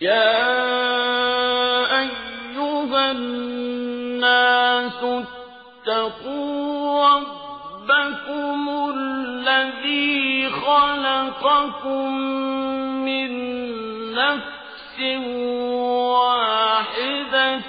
يا أيها الناس اتقوا ربكم الذي خلقكم من نفس واحدة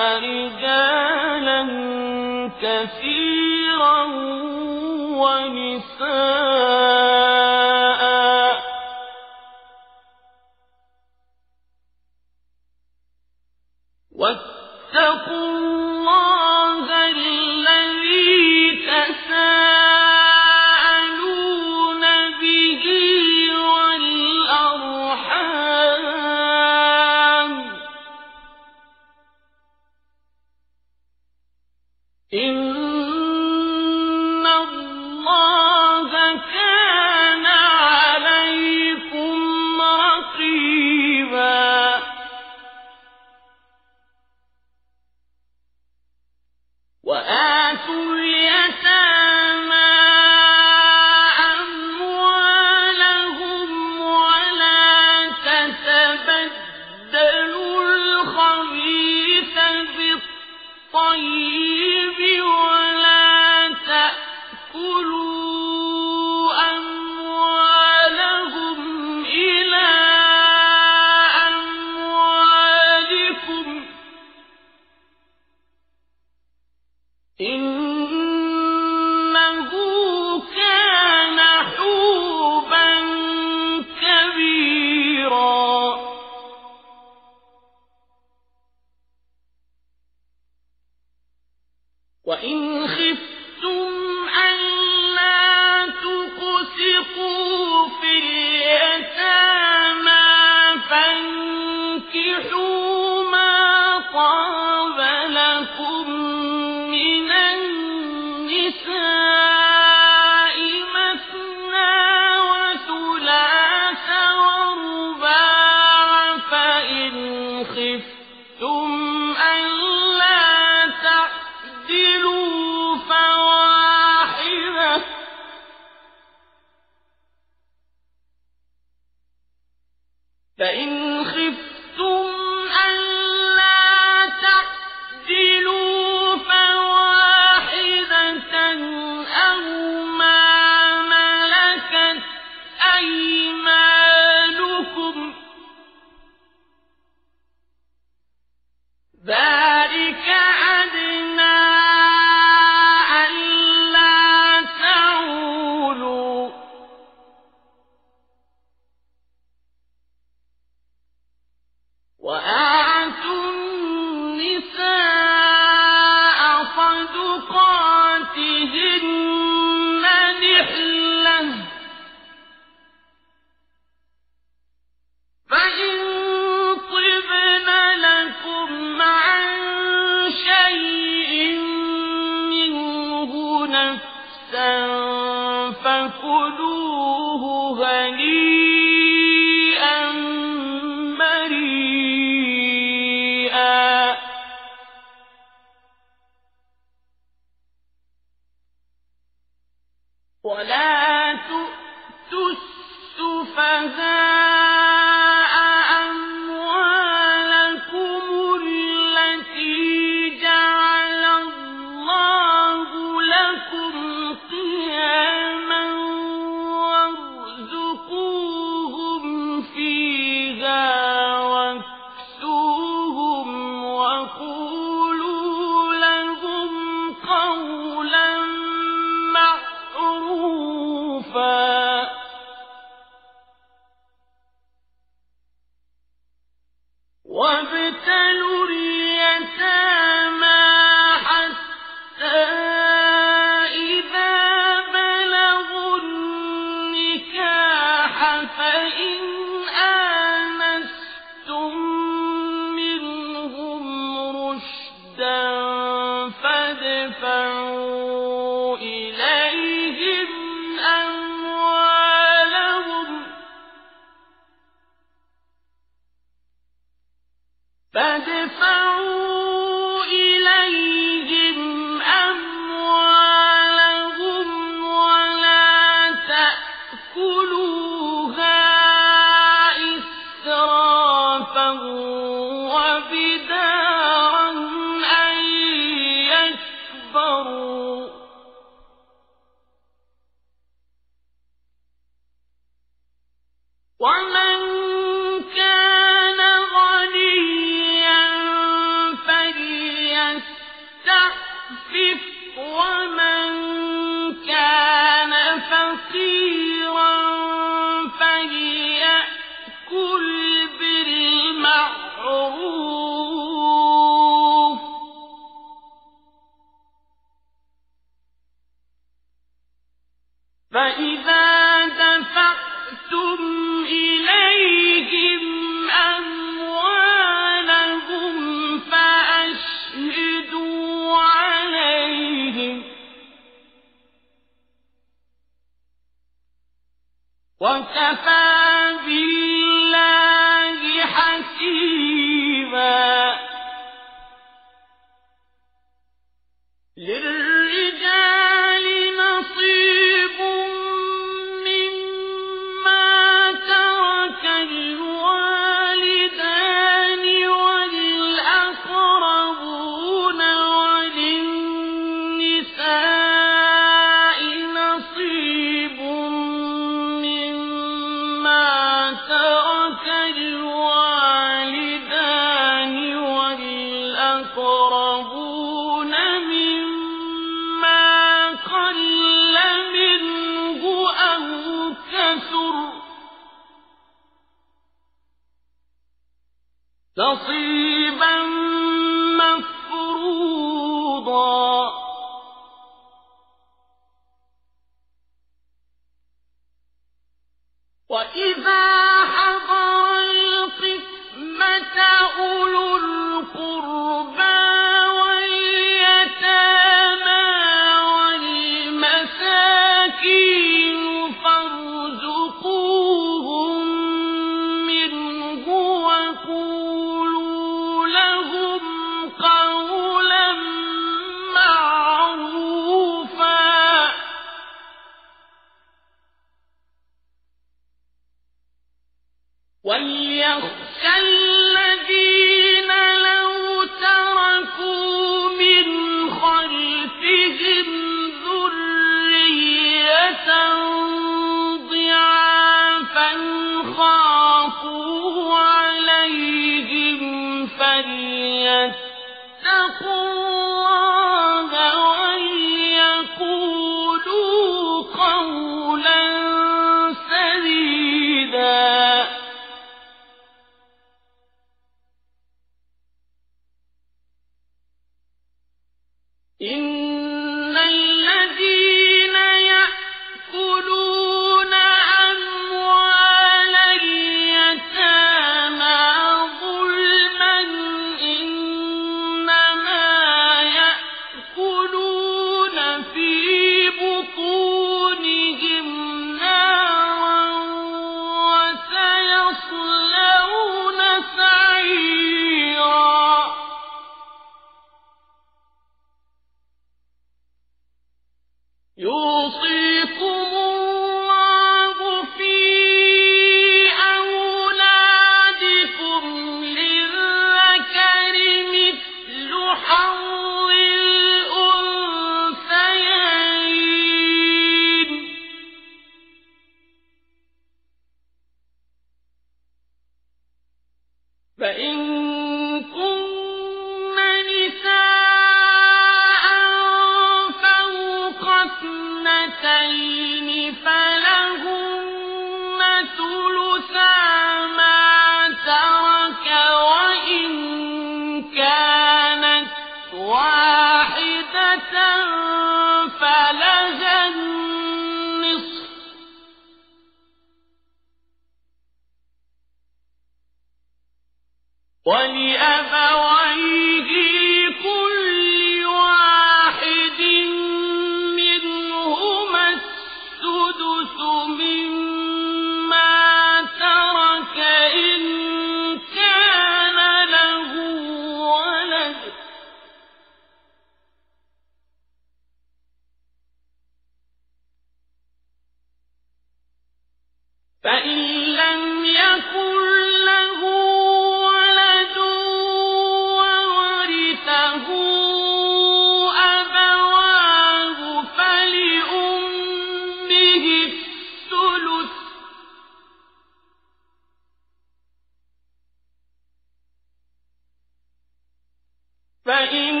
فإن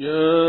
يا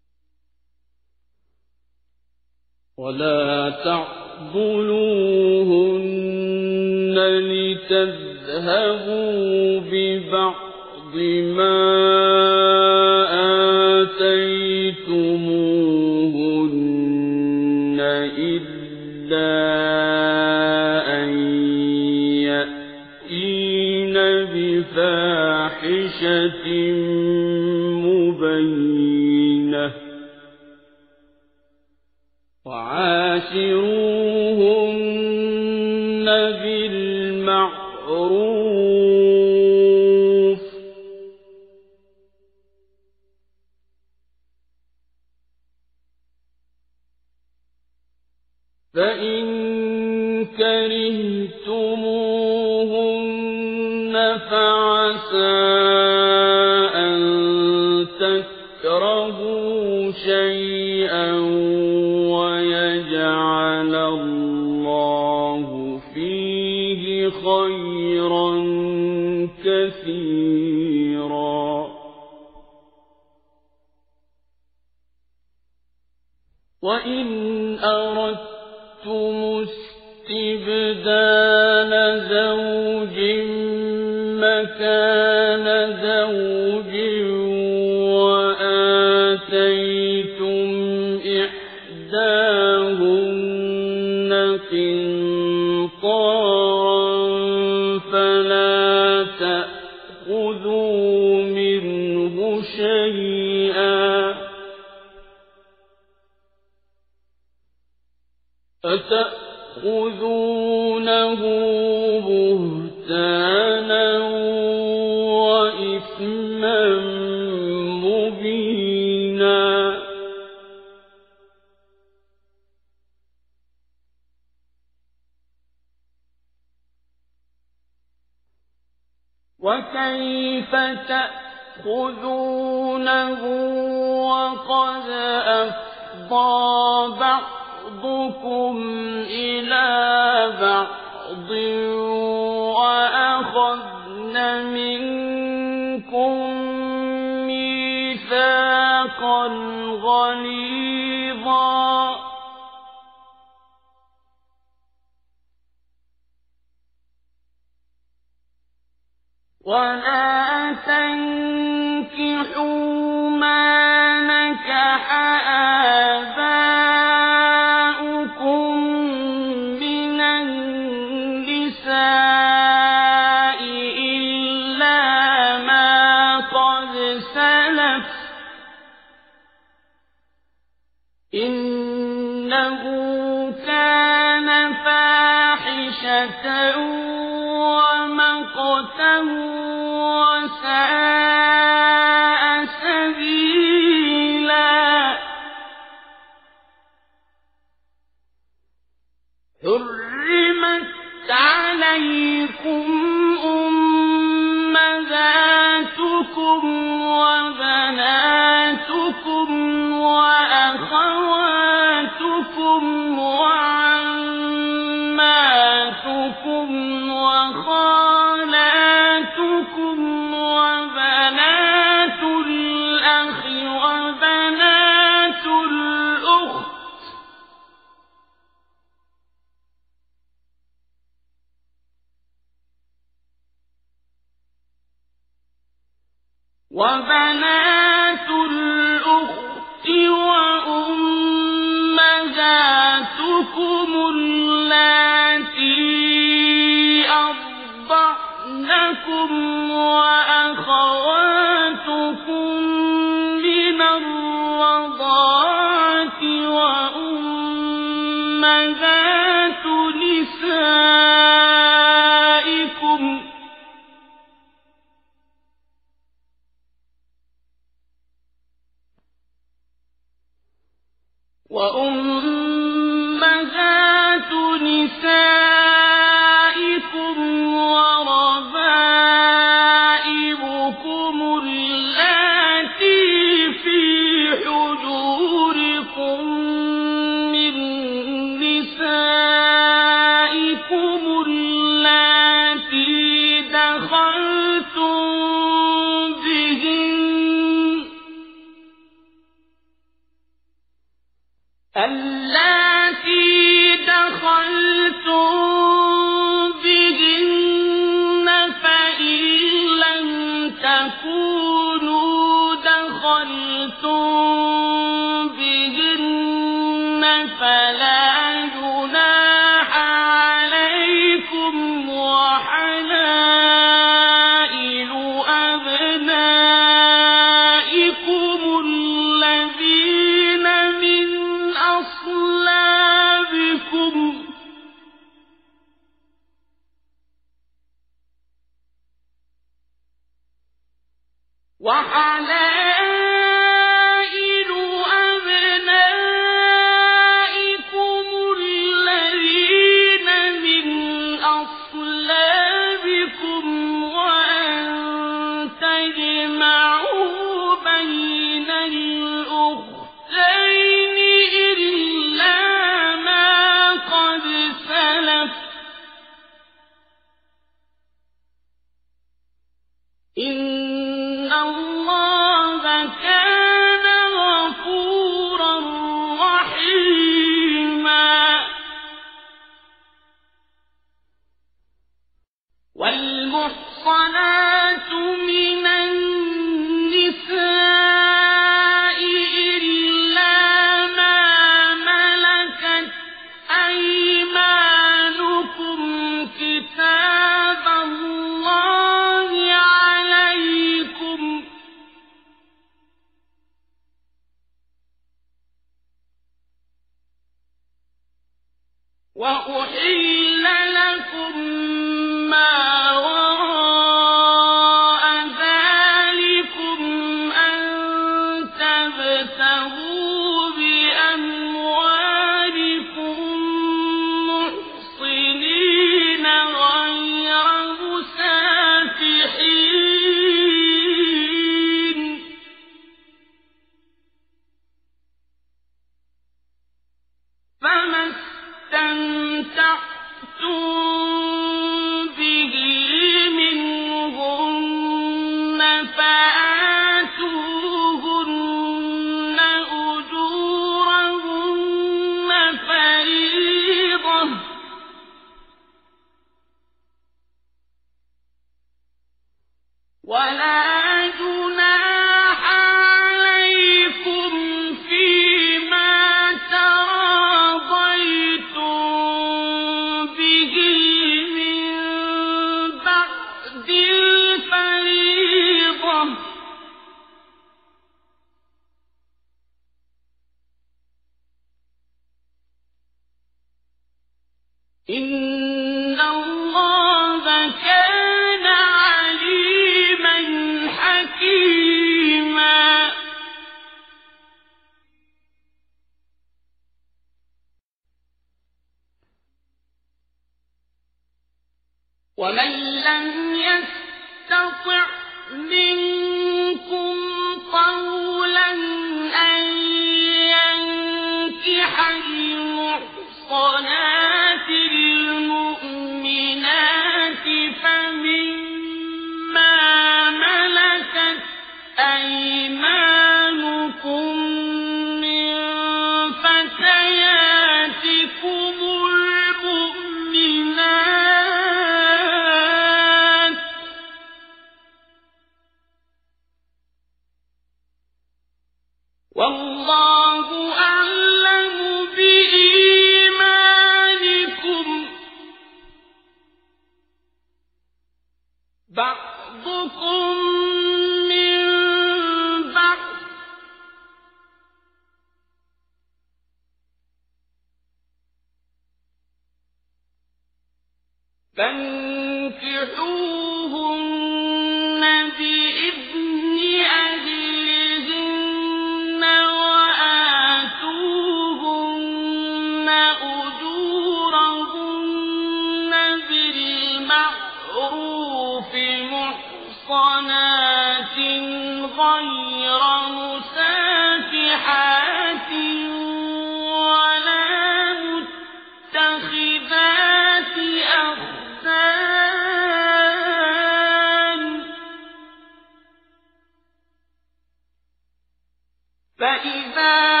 فإذا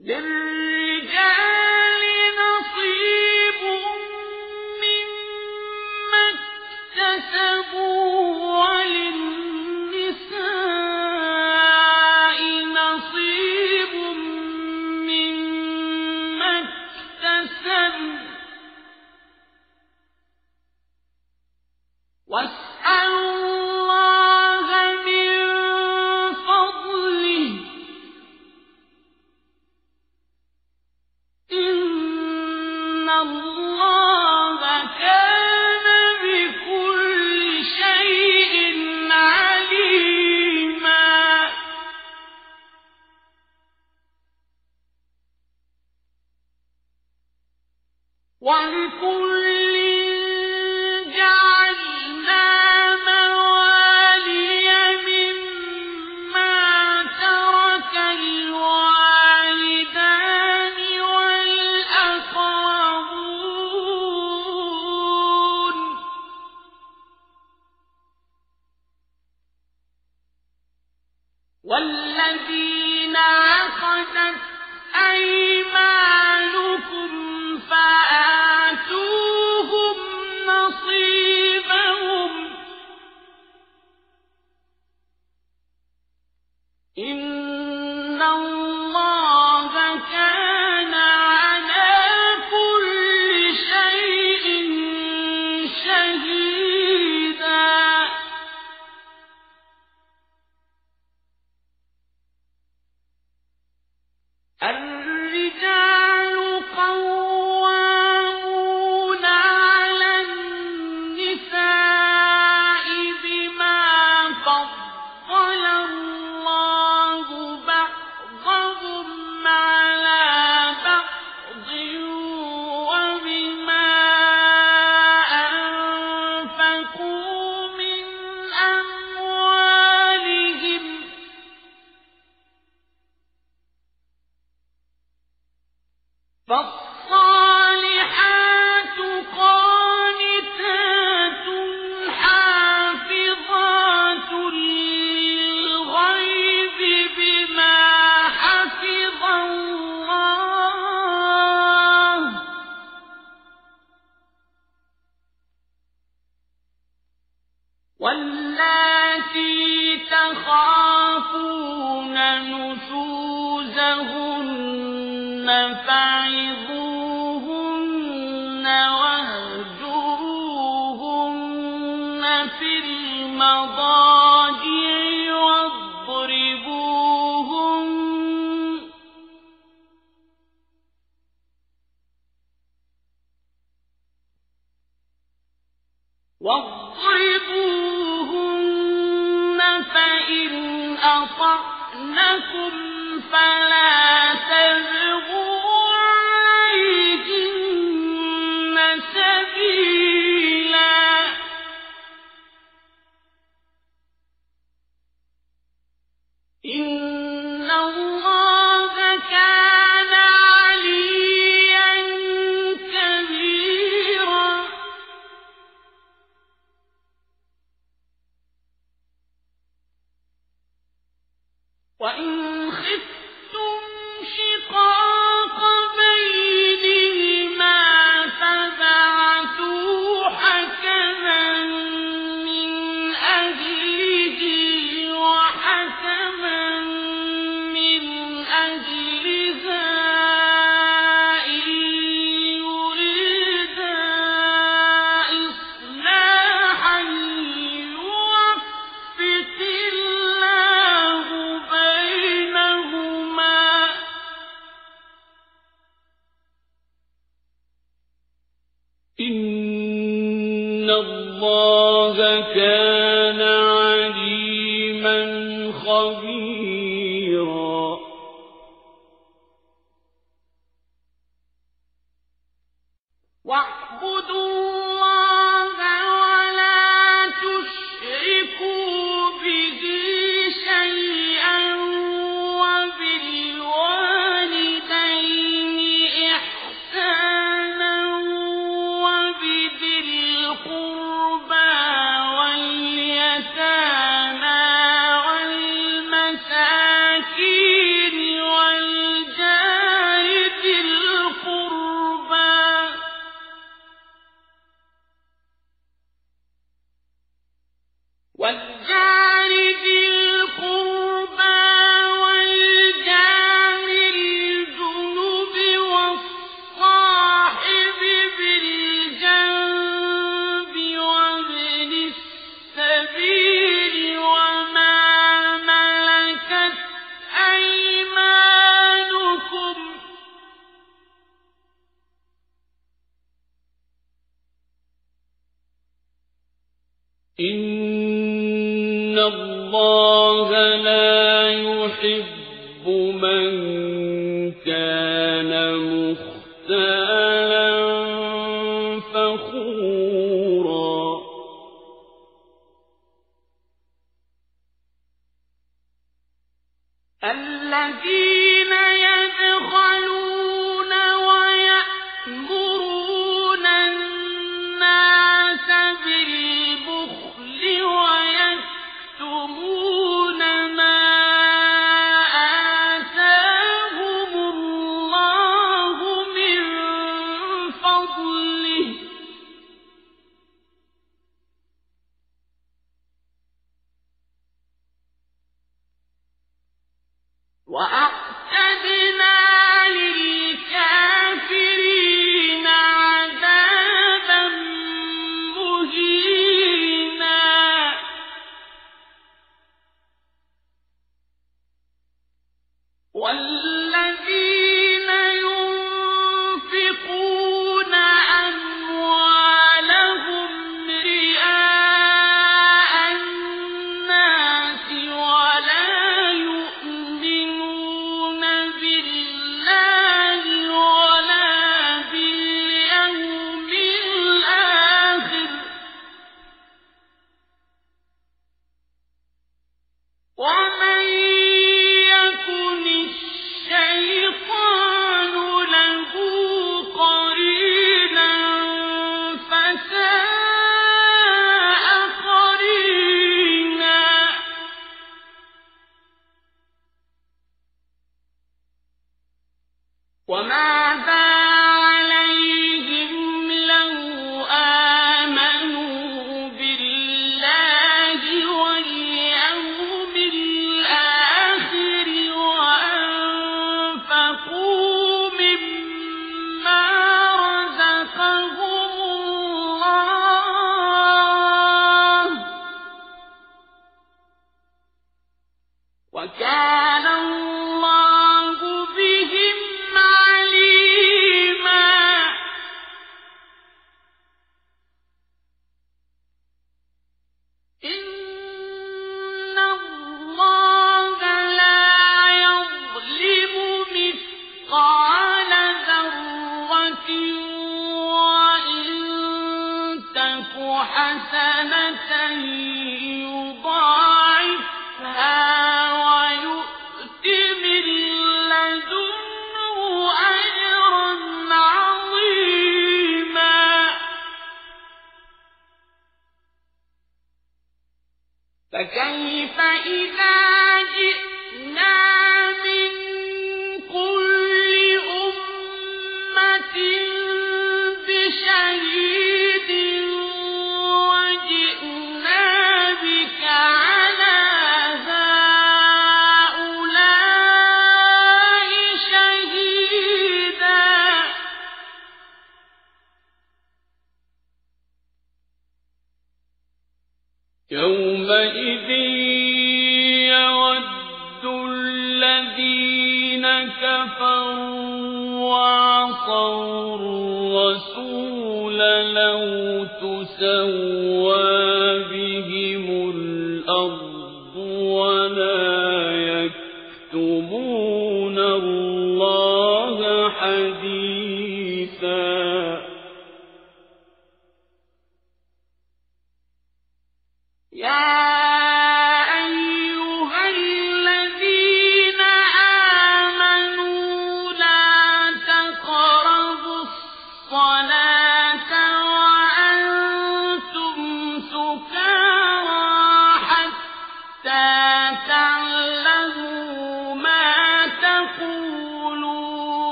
للرجال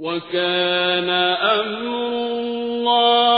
وكان أمر الله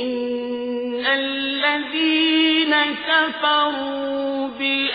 إن الذين كفروا بآياتنا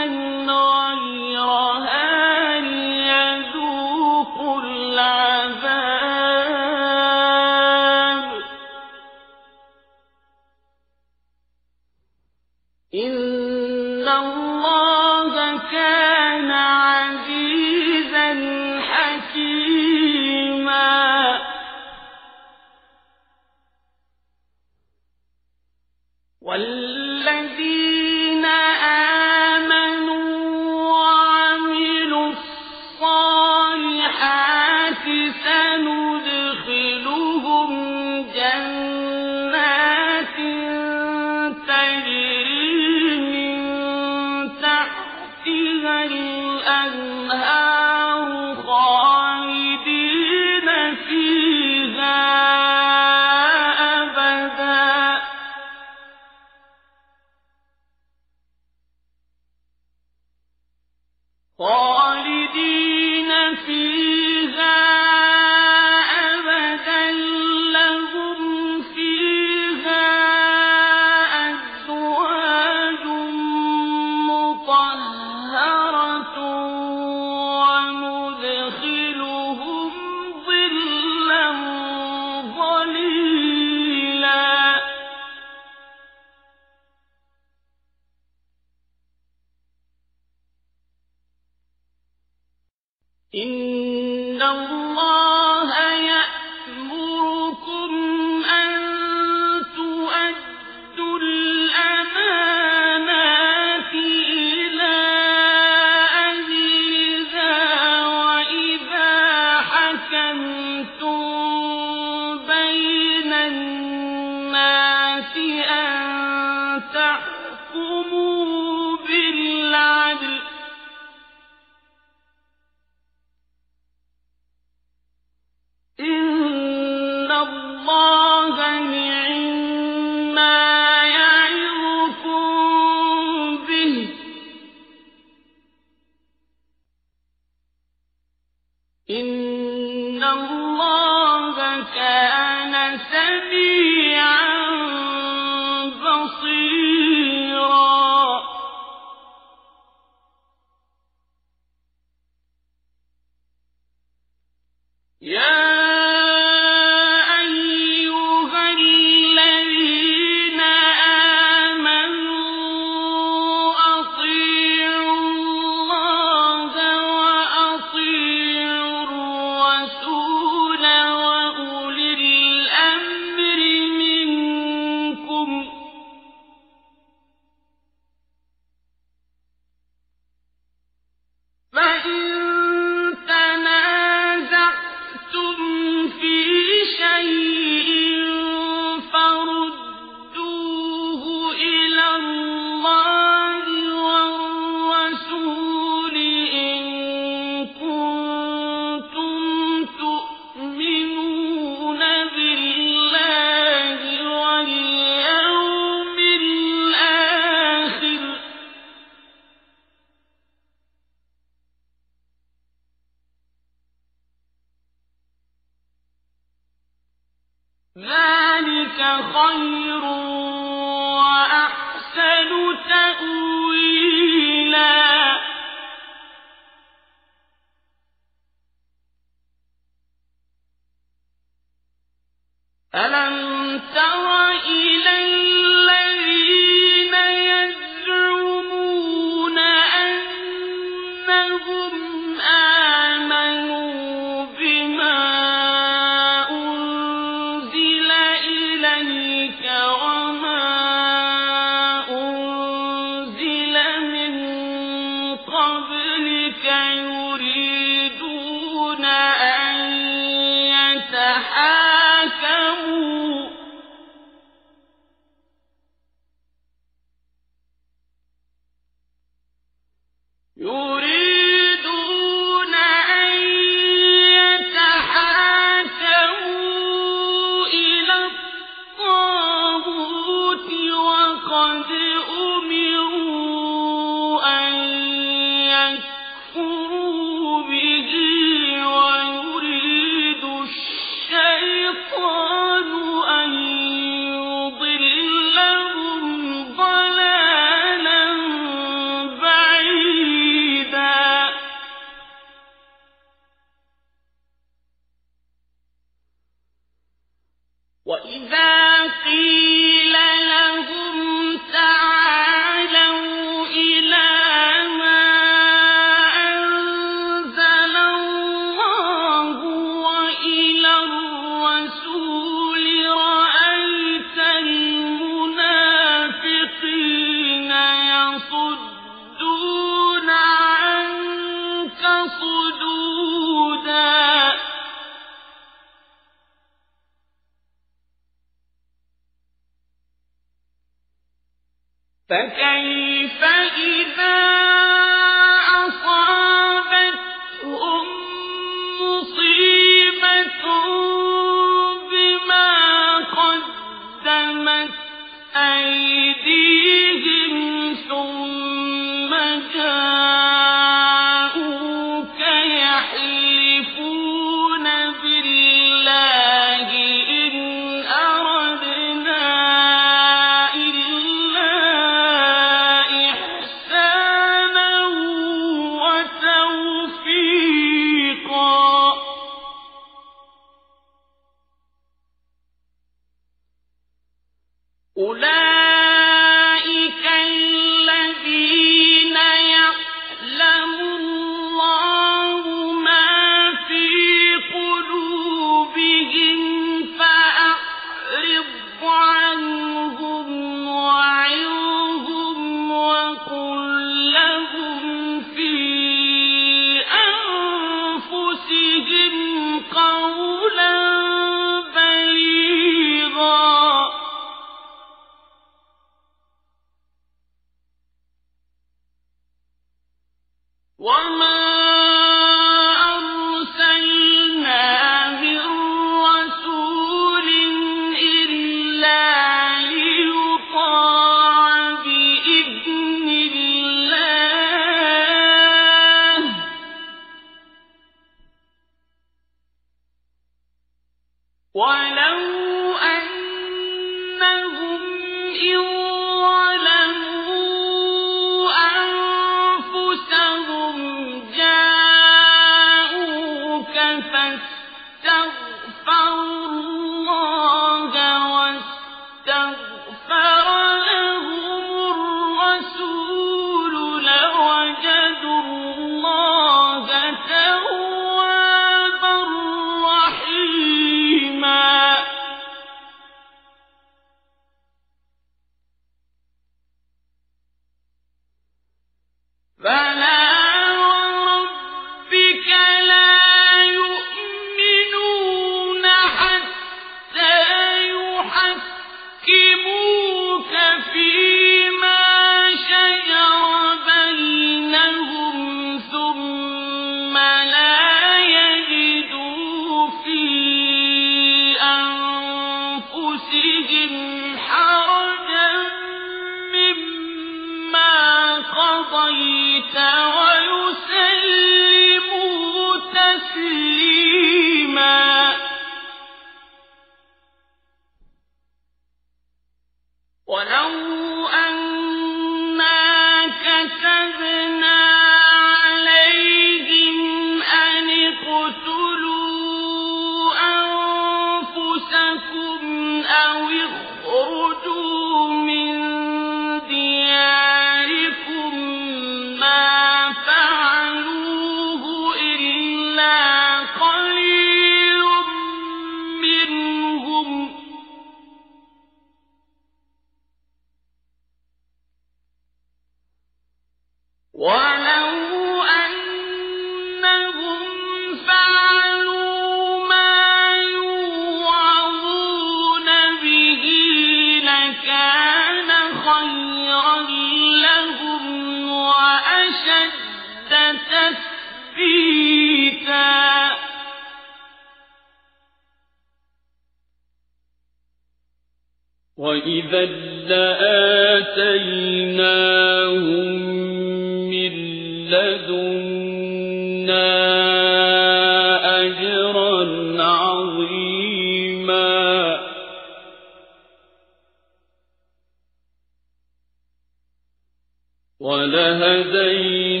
ولهديناهم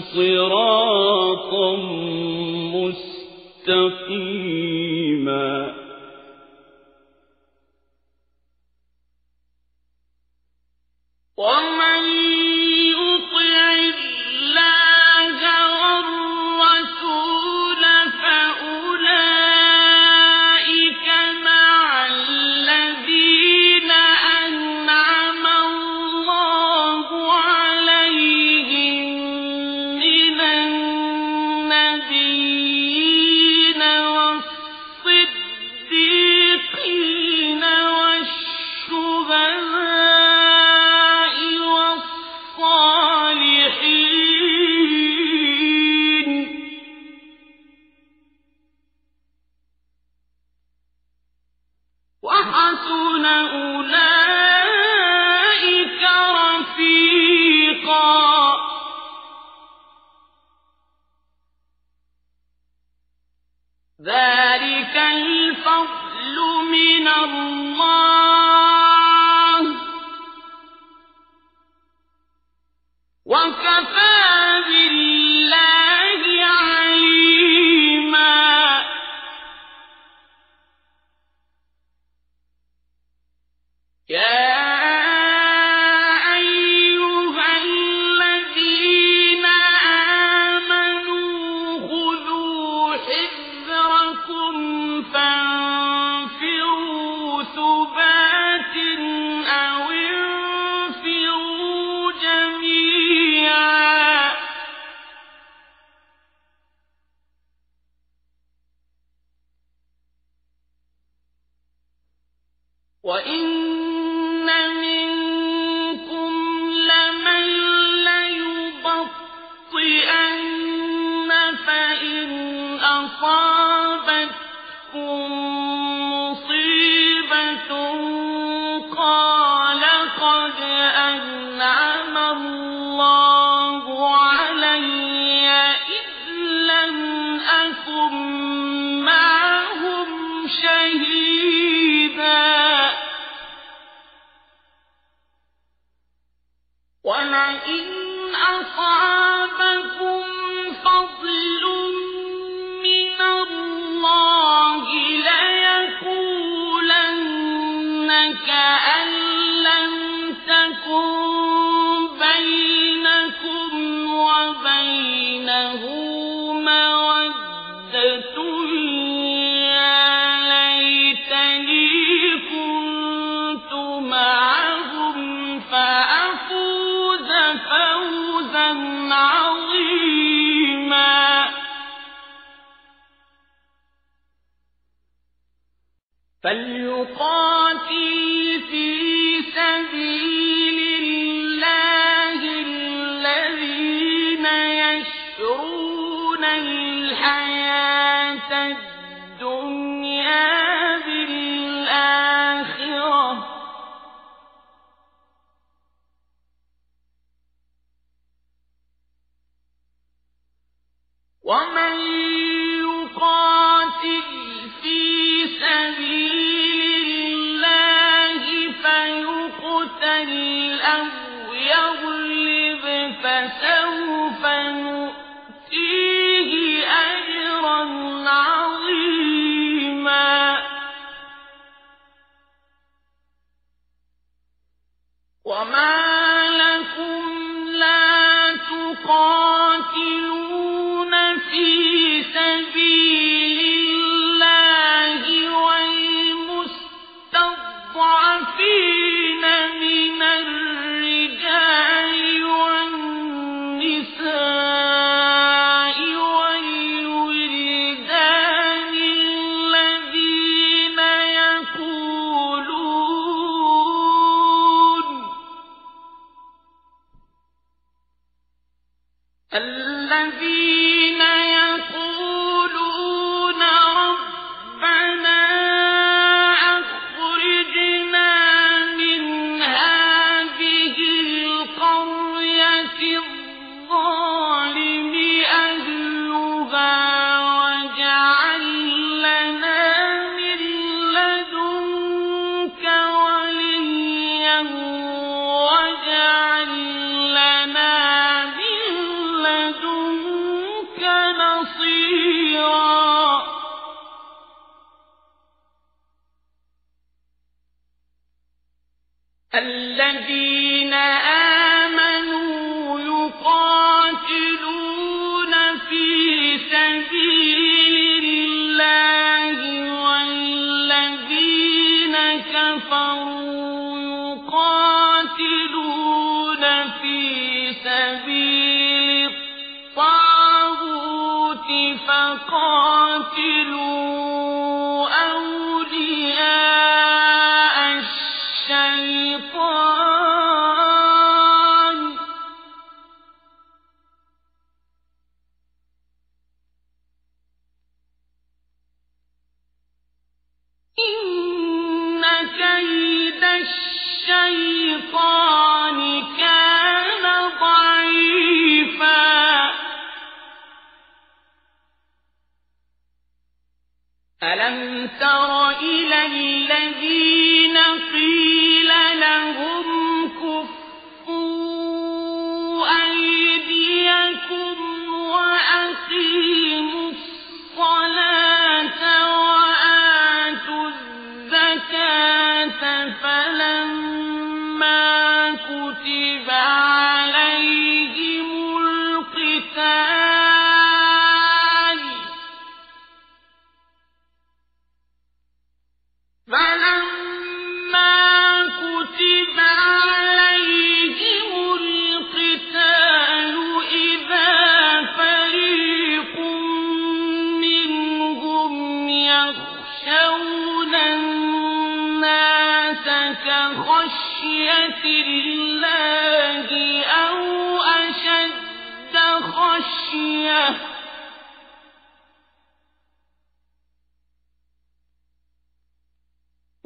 صراطا مستقيما.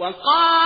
وقال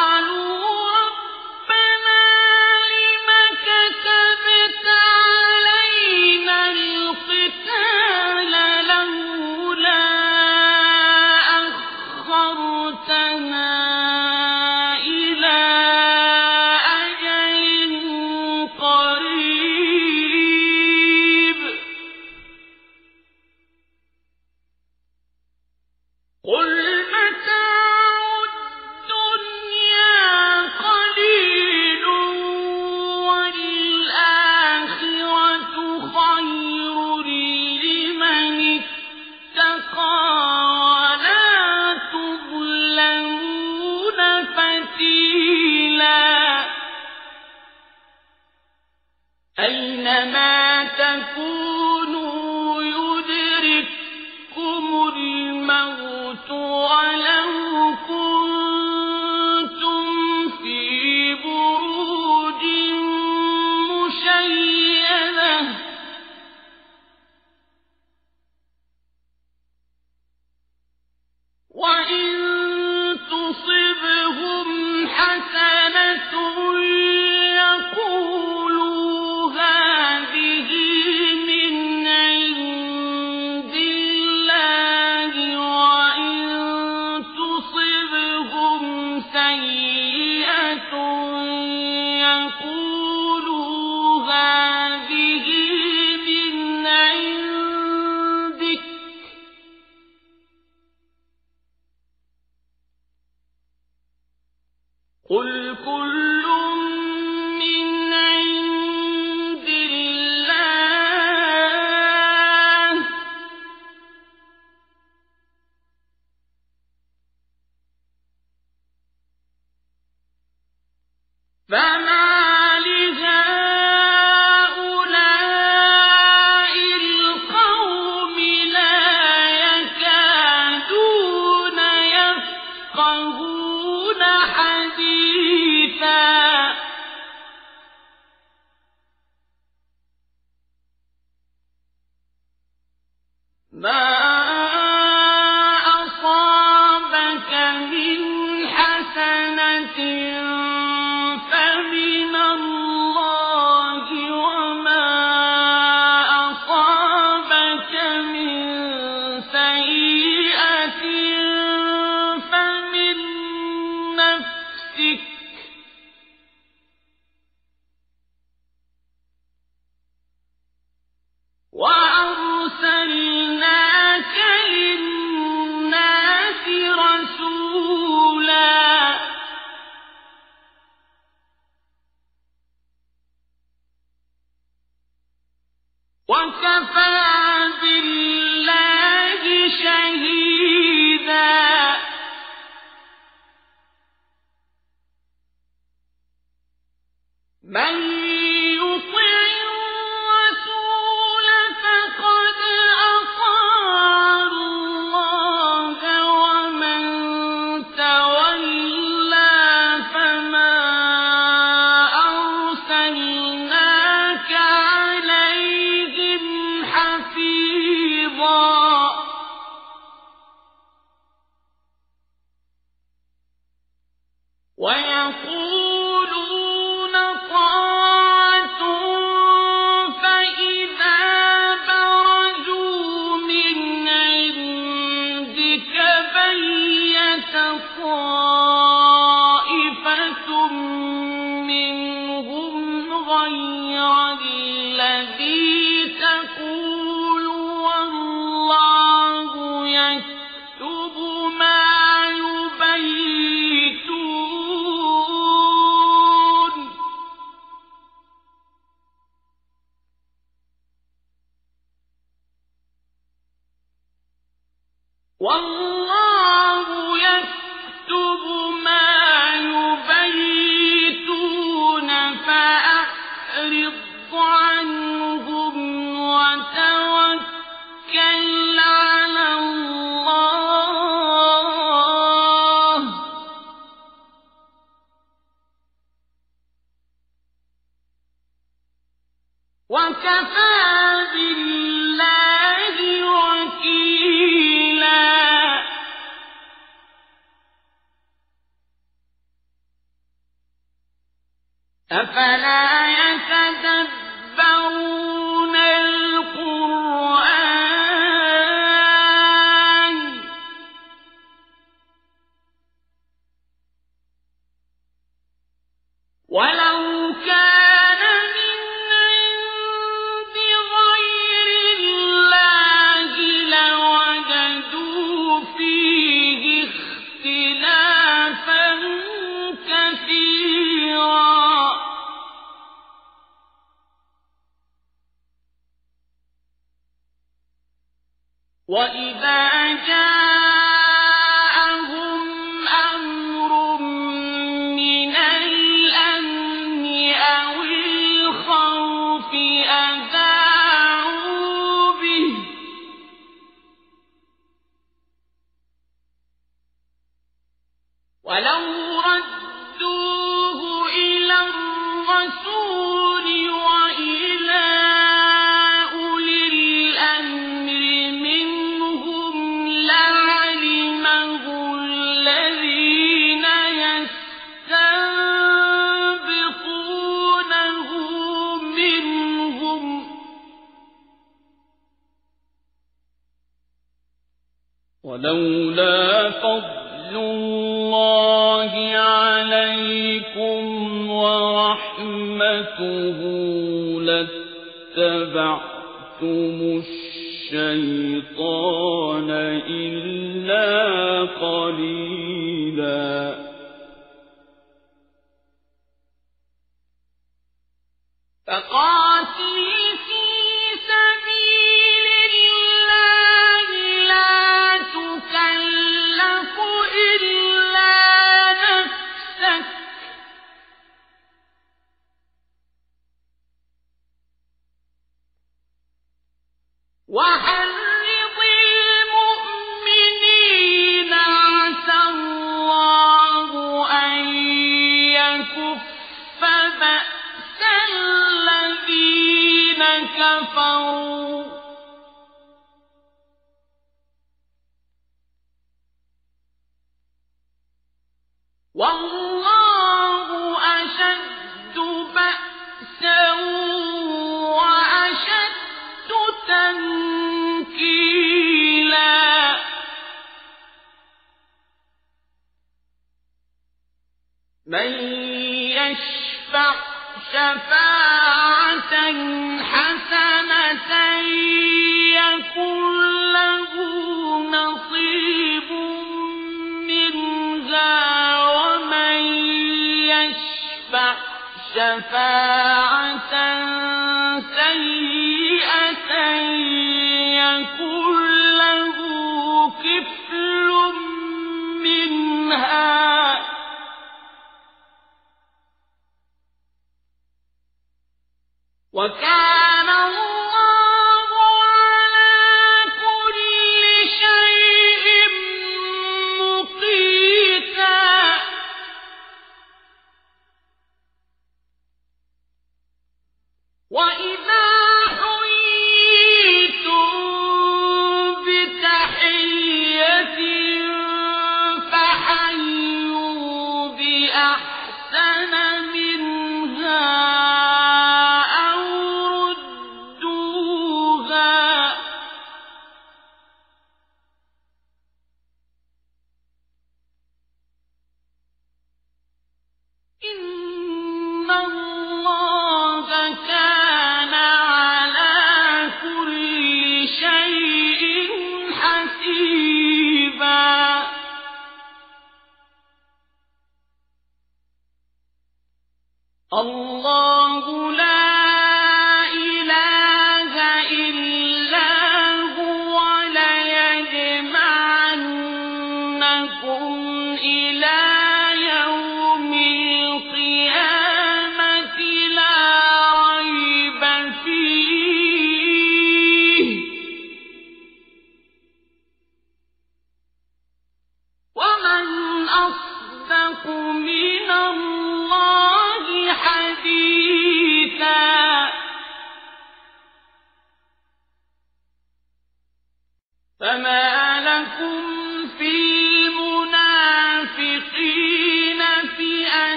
وإذا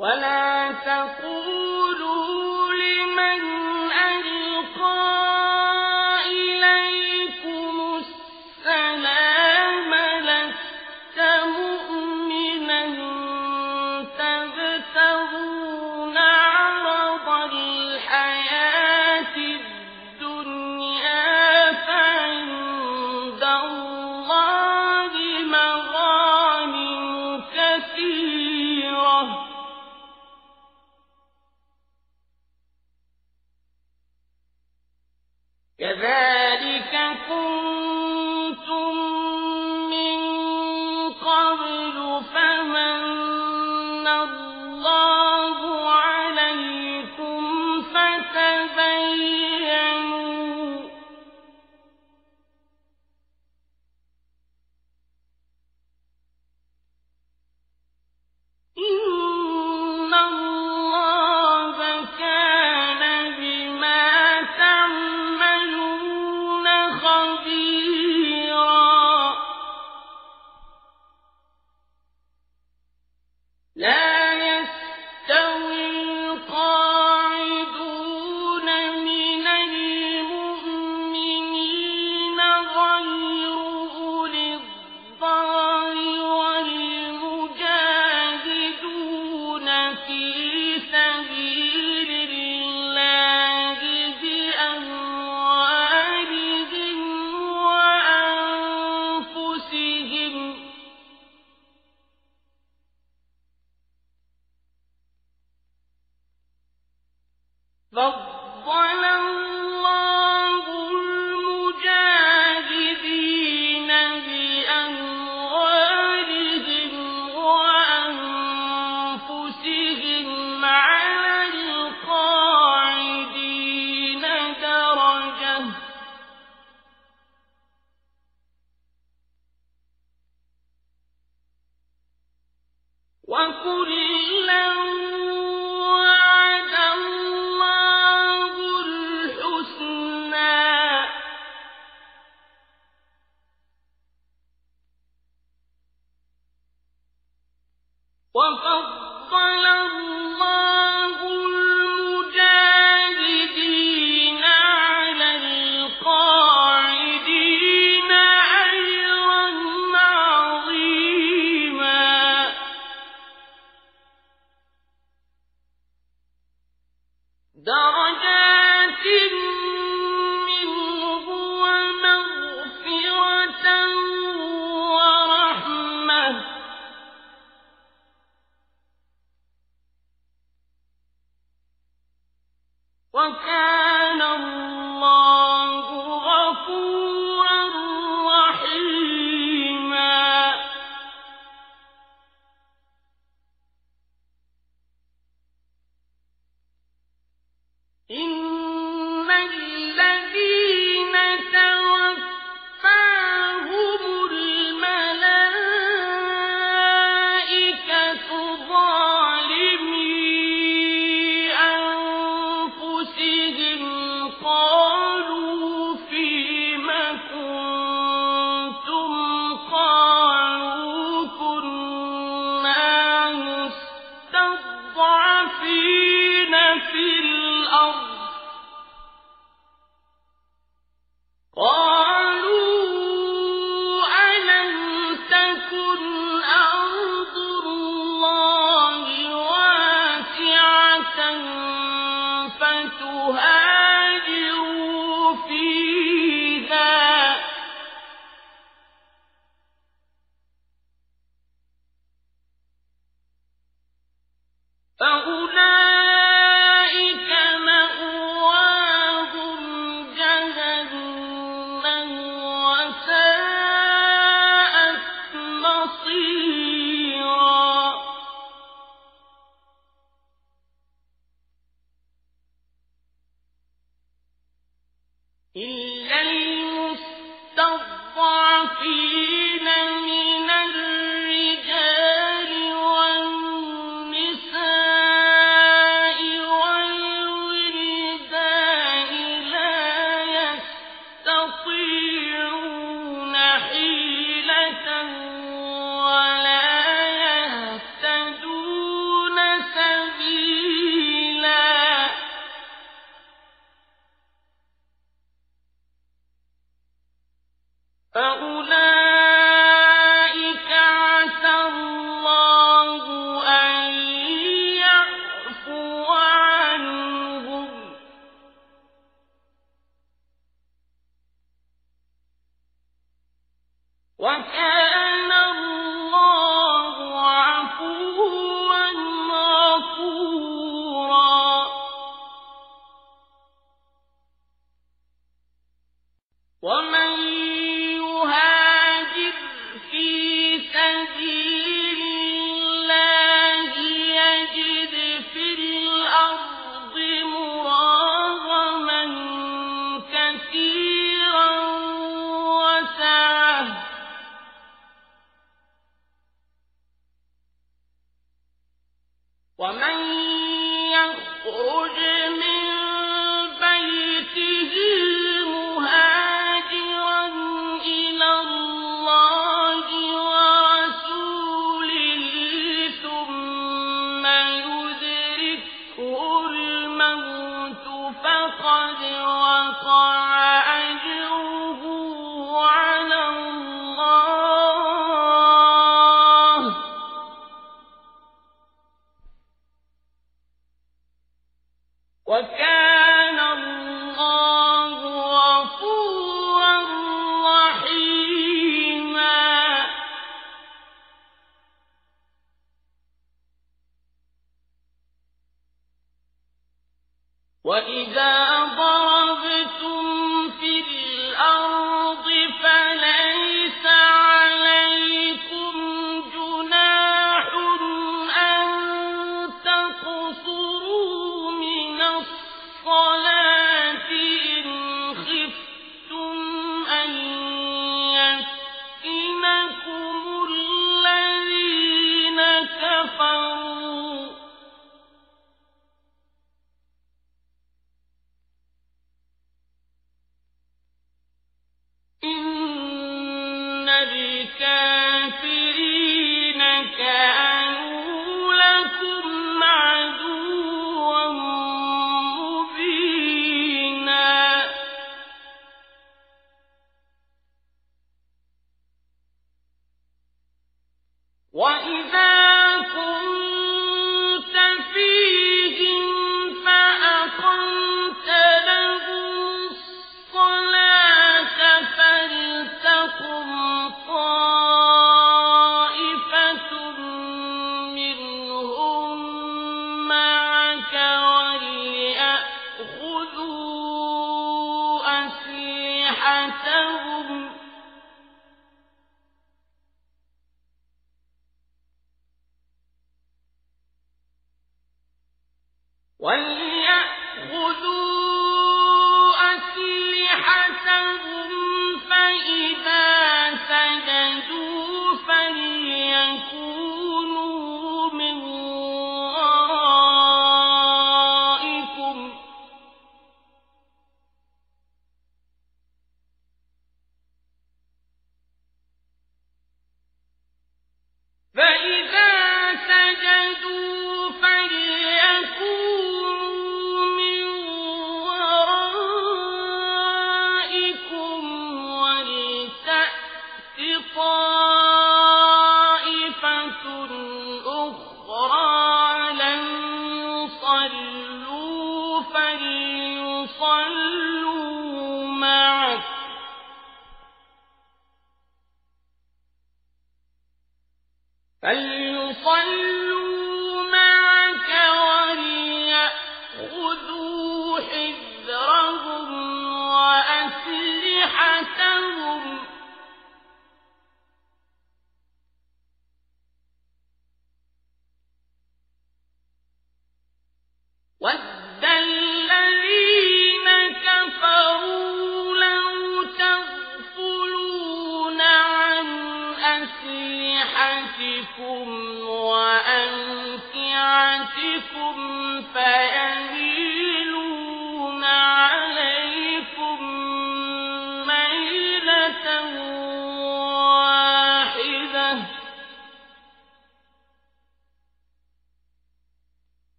ولا تقولوا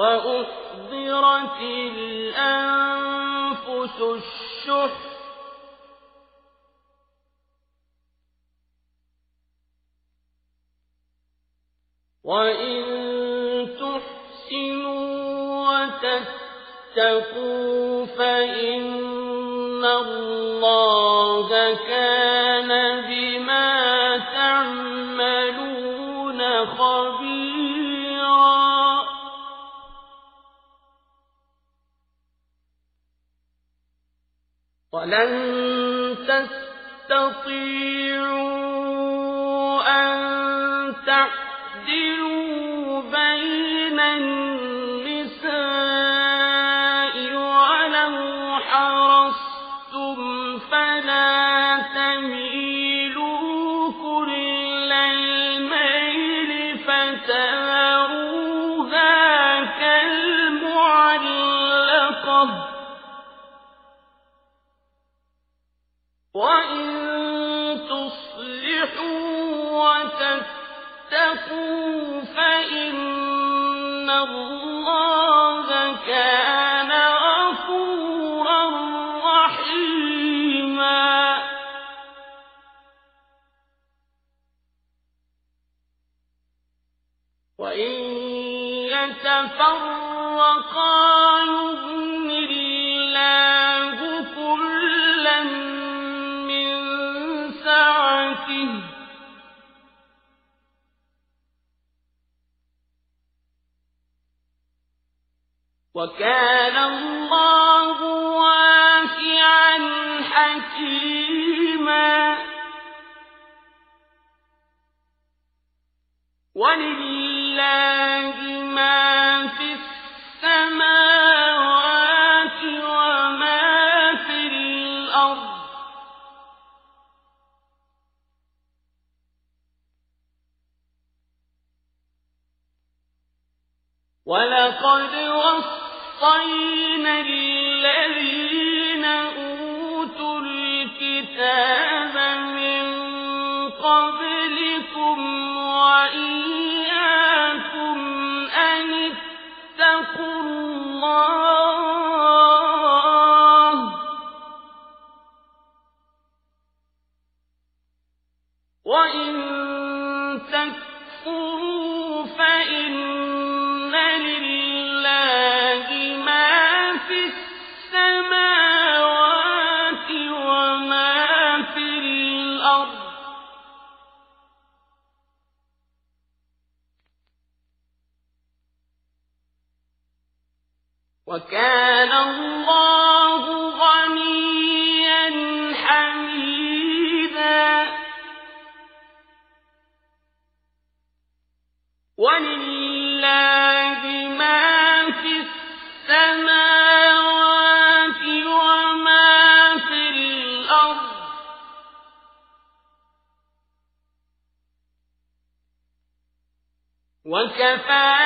وأحضرت الأنفس الشح وإن تحسنوا وتتقوا فإن الله ولن تستطيعوا وَإِن تُصْلِحُوا وَتَتَّقُوا فَإِنَّ اللَّهَ كَانَ غَفُورًا رَّحِيمًا وَإِن يَتَفَرَّقَا وكان الله واسعا حكيما. ولله ما في السماوات وما في الأرض. ولقد وصل الذين أوتوا الكتاب من قبلكم الله وإن وكفى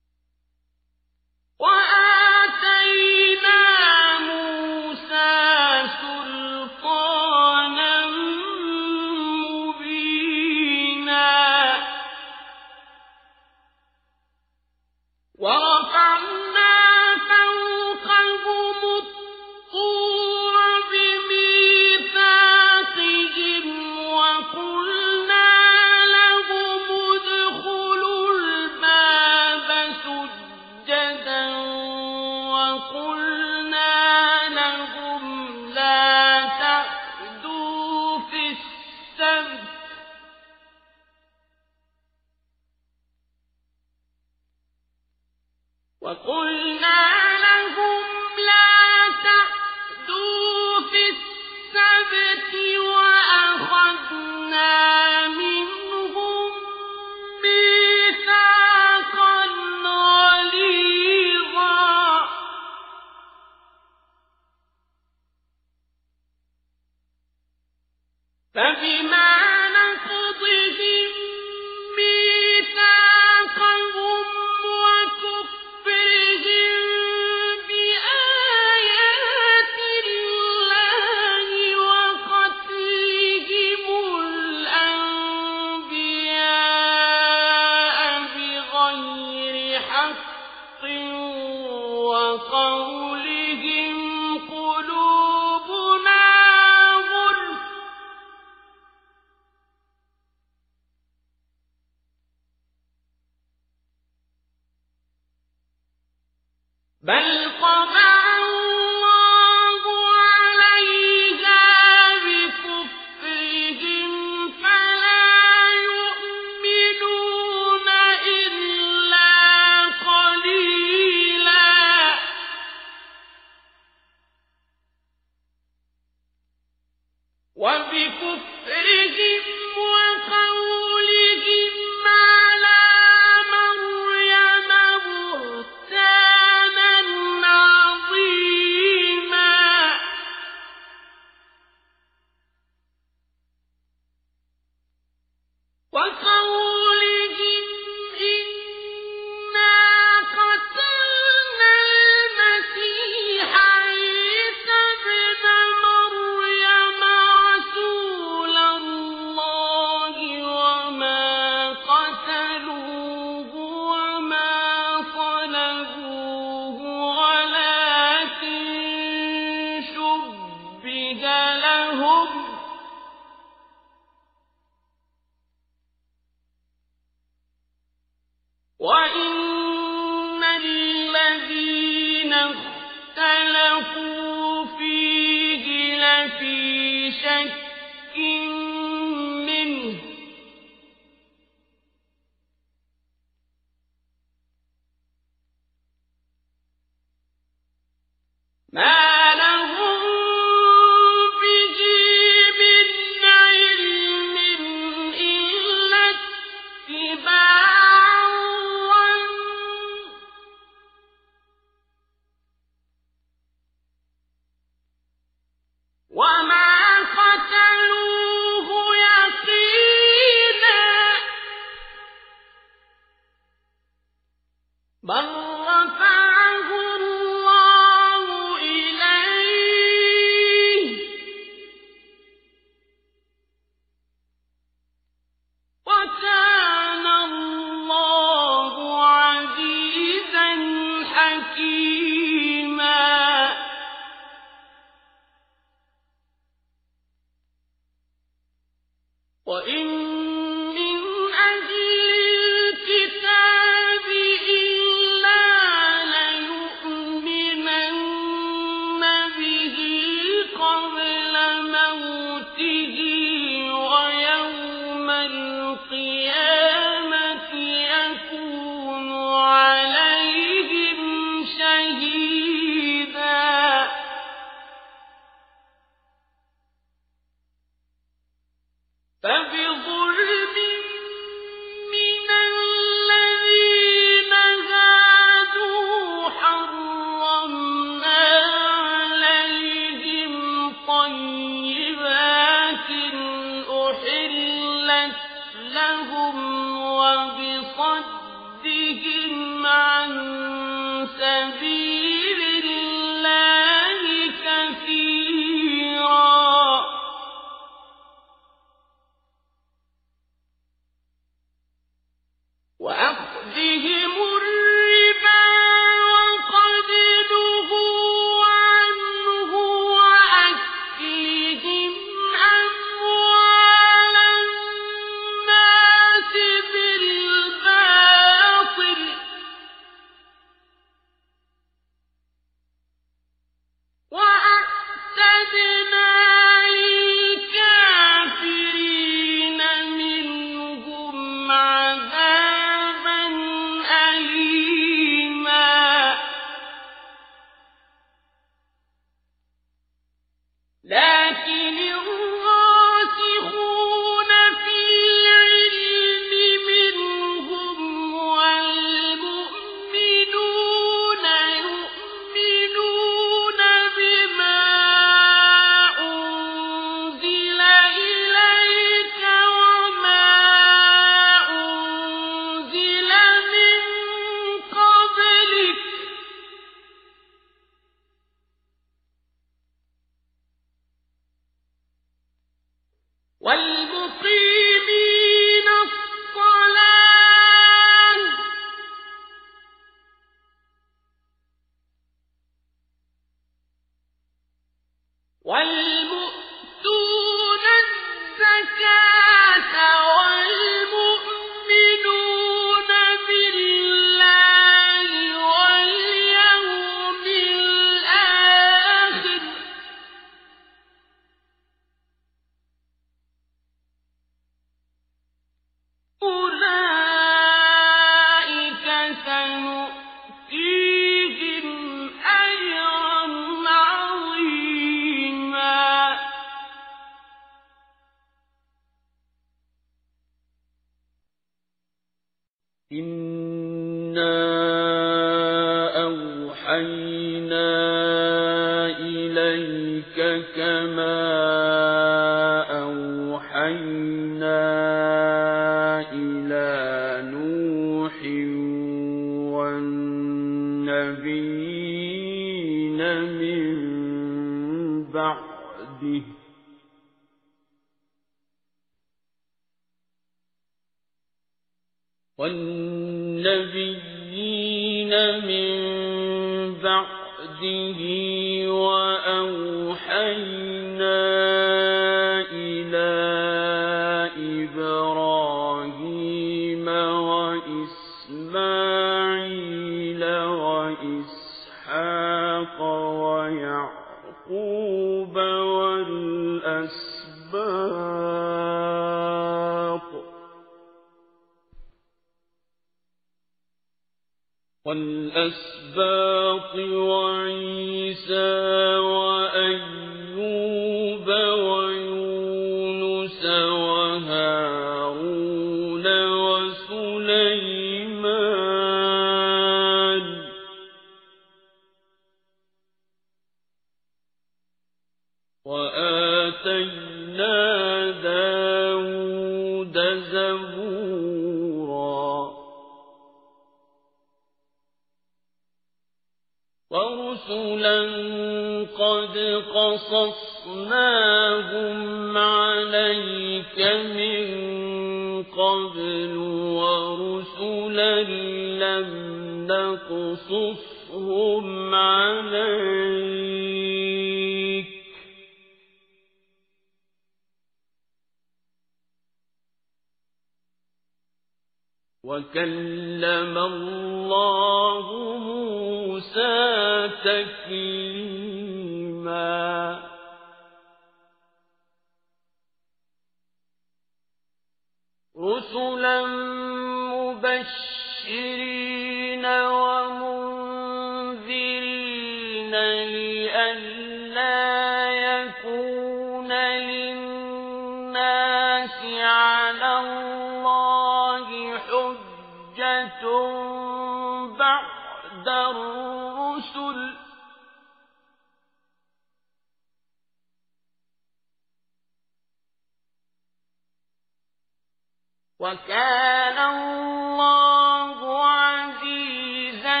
وكان الله عزيزا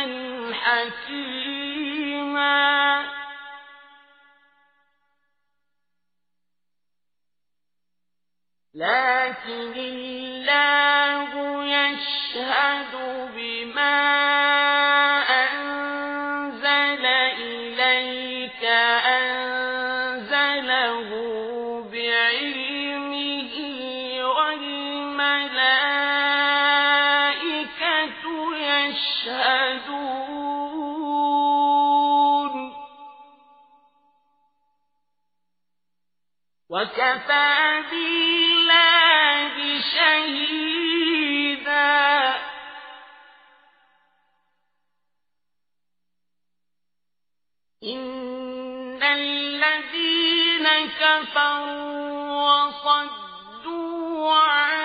حكيما. لكن الله يشهد به الذين كفروا وصدوا عنه